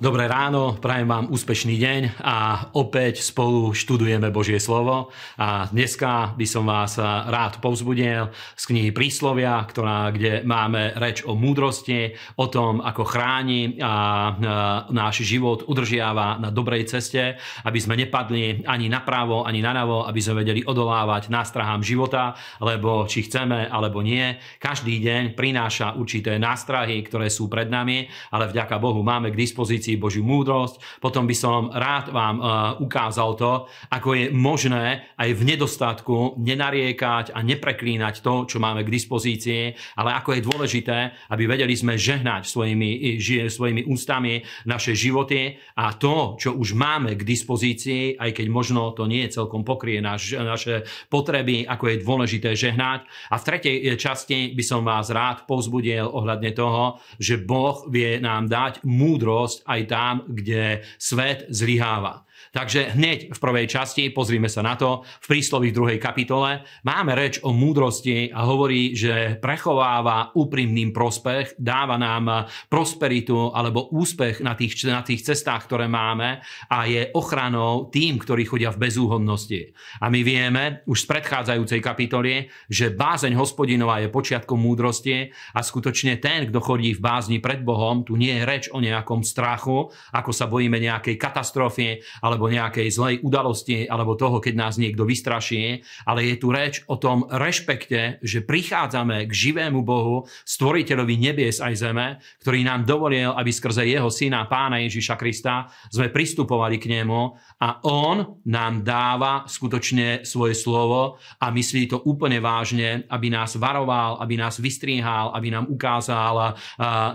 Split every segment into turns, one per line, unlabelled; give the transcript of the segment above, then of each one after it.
Dobré ráno, prajem vám úspešný deň a opäť spolu študujeme Božie slovo. A dneska by som vás rád povzbudil z knihy Príslovia, ktorá, kde máme reč o múdrosti, o tom, ako chráni a náš život udržiava na dobrej ceste, aby sme nepadli ani napravo, ani nanavo, aby sme vedeli odolávať nástrahám života, lebo či chceme alebo nie, každý deň prináša určité nástrahy, ktoré sú pred nami, ale vďaka Bohu máme k dispozícii dispozícii Božiu múdrosť. Potom by som rád vám uh, ukázal to, ako je možné aj v nedostatku nenariekať a nepreklínať to, čo máme k dispozícii, ale ako je dôležité, aby vedeli sme žehnať svojimi, ži, svojimi ústami naše životy a to, čo už máme k dispozícii, aj keď možno to nie celkom pokrie naš, naše potreby, ako je dôležité žehnať. A v tretej časti by som vás rád povzbudil ohľadne toho, že Boh vie nám dať múdrosť aj aj tam, kde svet zlyháva. Takže hneď v prvej časti, pozrime sa na to, v príslovi v druhej kapitole, máme reč o múdrosti a hovorí, že prechováva úprimným prospech, dáva nám prosperitu alebo úspech na tých, na tých cestách, ktoré máme a je ochranou tým, ktorí chodia v bezúhodnosti. A my vieme už z predchádzajúcej kapitoly, že bázeň hospodinová je počiatkom múdrosti a skutočne ten, kto chodí v bázni pred Bohom, tu nie je reč o nejakom strachu, ako sa bojíme nejakej katastrofy alebo nejakej zlej udalosti, alebo toho, keď nás niekto vystraší, ale je tu reč o tom rešpekte, že prichádzame k živému Bohu, stvoriteľovi nebies aj zeme, ktorý nám dovolil, aby skrze jeho syna, pána Ježiša Krista, sme pristupovali k nemu a on nám dáva skutočne svoje slovo a myslí to úplne vážne, aby nás varoval, aby nás vystriehal, aby nám ukázal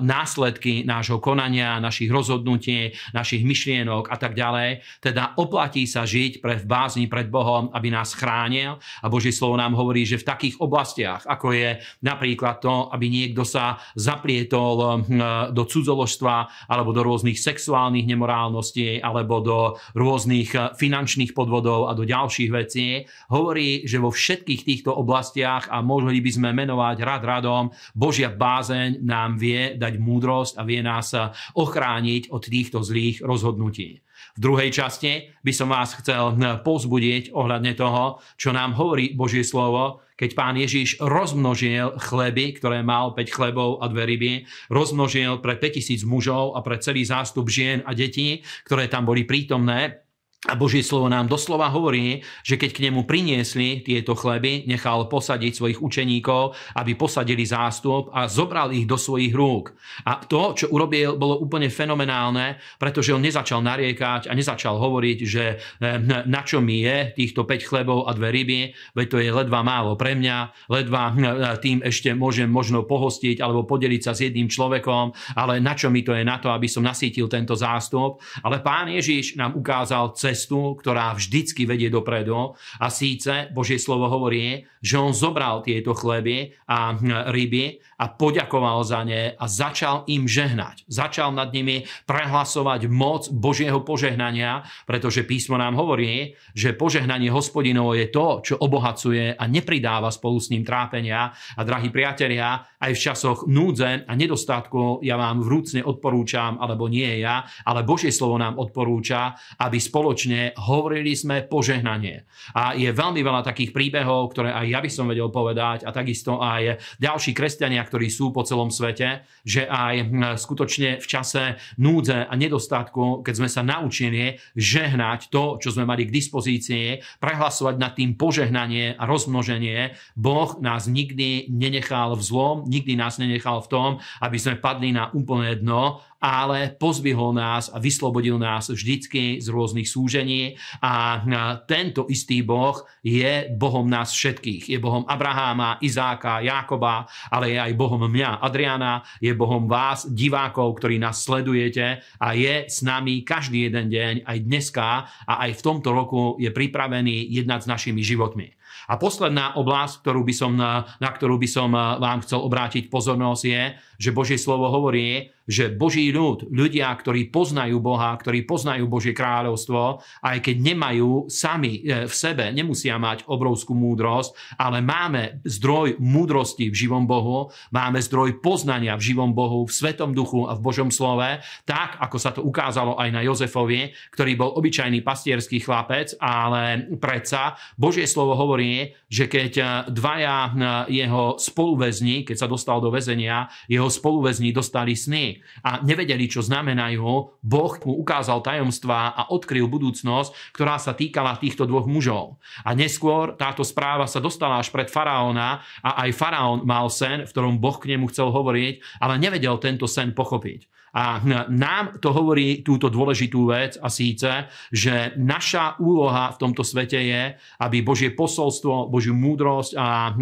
následky nášho konania, našich rozhodnutí, našich myšlienok a tak ďalej. Teda oplatí sa žiť pre v bázni pred Bohom, aby nás chránil. A Boží slovo nám hovorí, že v takých oblastiach, ako je napríklad to, aby niekto sa zaplietol hm, do cudzoložstva alebo do rôznych sexuálnych nemorálností alebo do rôznych eh, finančných podvodov a do ďalších vecí, hovorí, že vo všetkých týchto oblastiach a mohli by sme menovať rad radom, Božia bázeň nám vie dať múdrosť a vie nás eh, ochrániť od týchto zlých rozhodnutí. V druhej časti by som vás chcel hm, pozbudiť ohľadne toho, čo nám hovorí Božie slovo, keď pán Ježiš rozmnožil chleby, ktoré mal 5 chlebov a dve ryby, rozmnožil pre 5000 mužov a pre celý zástup žien a detí, ktoré tam boli prítomné, a Božie slovo nám doslova hovorí, že keď k nemu priniesli tieto chleby, nechal posadiť svojich učeníkov, aby posadili zástup a zobral ich do svojich rúk. A to, čo urobil, bolo úplne fenomenálne, pretože on nezačal nariekať a nezačal hovoriť, že na čo mi je týchto 5 chlebov a dve ryby, veď to je ledva málo pre mňa, ledva hm, tým ešte môžem možno pohostiť alebo podeliť sa s jedným človekom, ale na čo mi to je na to, aby som nasítil tento zástup. Ale pán Ježiš nám ukázal cez cestu, ktorá vždycky vedie dopredu. A síce Božie slovo hovorí, že on zobral tieto chleby a hm, ryby a poďakoval za ne a začal im žehnať. Začal nad nimi prehlasovať moc Božieho požehnania, pretože písmo nám hovorí, že požehnanie hospodinovo je to, čo obohacuje a nepridáva spolu s ním trápenia. A drahí priatelia, aj v časoch núdze a nedostatku ja vám vrúcne odporúčam, alebo nie ja, ale Božie slovo nám odporúča, aby spoločne hovorili sme požehnanie. A je veľmi veľa takých príbehov, ktoré aj ja by som vedel povedať a takisto aj ďalší kresťania, ktorí sú po celom svete, že aj hm, skutočne v čase núdze a nedostatku, keď sme sa naučili žehnať to, čo sme mali k dispozícii, prehlasovať nad tým požehnanie a rozmnoženie, Boh nás nikdy nenechal v zlom, nikdy nás nenechal v tom, aby sme padli na úplné dno, ale pozvihol nás a vyslobodil nás vždycky z rôznych súžení a tento istý Boh je Bohom nás všetkých. Je Bohom Abraháma, Izáka, Jákoba, ale je aj Bohom mňa, Adriana, je Bohom vás, divákov, ktorí nás sledujete a je s nami každý jeden deň, aj dneska a aj v tomto roku je pripravený jednať s našimi životmi. A posledná oblasť, ktorú by som, na, ktorú by som vám chcel obrátiť pozornosť je, že Božie slovo hovorí, že Boží ľud, ľudia, ktorí poznajú Boha, ktorí poznajú Božie kráľovstvo, aj keď nemajú sami e, v sebe, nemusia mať obrovskú múdrosť, ale máme zdroj múdrosti v živom Bohu, máme zdroj poznania v živom Bohu, v Svetom duchu a v Božom slove, tak ako sa to ukázalo aj na Jozefovi, ktorý bol obyčajný pastierský chlapec, ale predsa Božie slovo hovorí, že keď e, dvaja e, jeho spoluväzni, keď sa dostal do väzenia, jeho spoluväzni dostali sny, a nevedeli, čo znamenajú, Boh mu ukázal tajomstvá a odkryl budúcnosť, ktorá sa týkala týchto dvoch mužov. A neskôr táto správa sa dostala až pred faraóna a aj faraón mal sen, v ktorom Boh k nemu chcel hovoriť, ale nevedel tento sen pochopiť. A nám to hovorí túto dôležitú vec a síce, že naša úloha v tomto svete je, aby Božie posolstvo, Božiu múdrosť a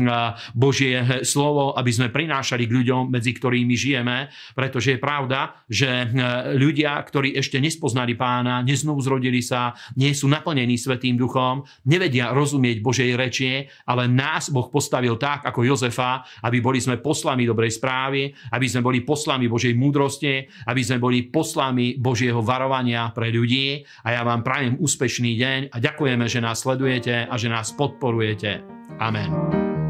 Božie slovo, aby sme prinášali k ľuďom, medzi ktorými žijeme, pretože pravda, že ľudia, ktorí ešte nespoznali pána, neznovu zrodili sa, nie sú naplnení Svetým duchom, nevedia rozumieť Božej reči, ale nás Boh postavil tak, ako Jozefa, aby boli sme poslami dobrej správy, aby sme boli poslami Božej múdrosti, aby sme boli poslami Božieho varovania pre ľudí. A ja vám prajem úspešný deň a ďakujeme, že nás sledujete a že nás podporujete. Amen.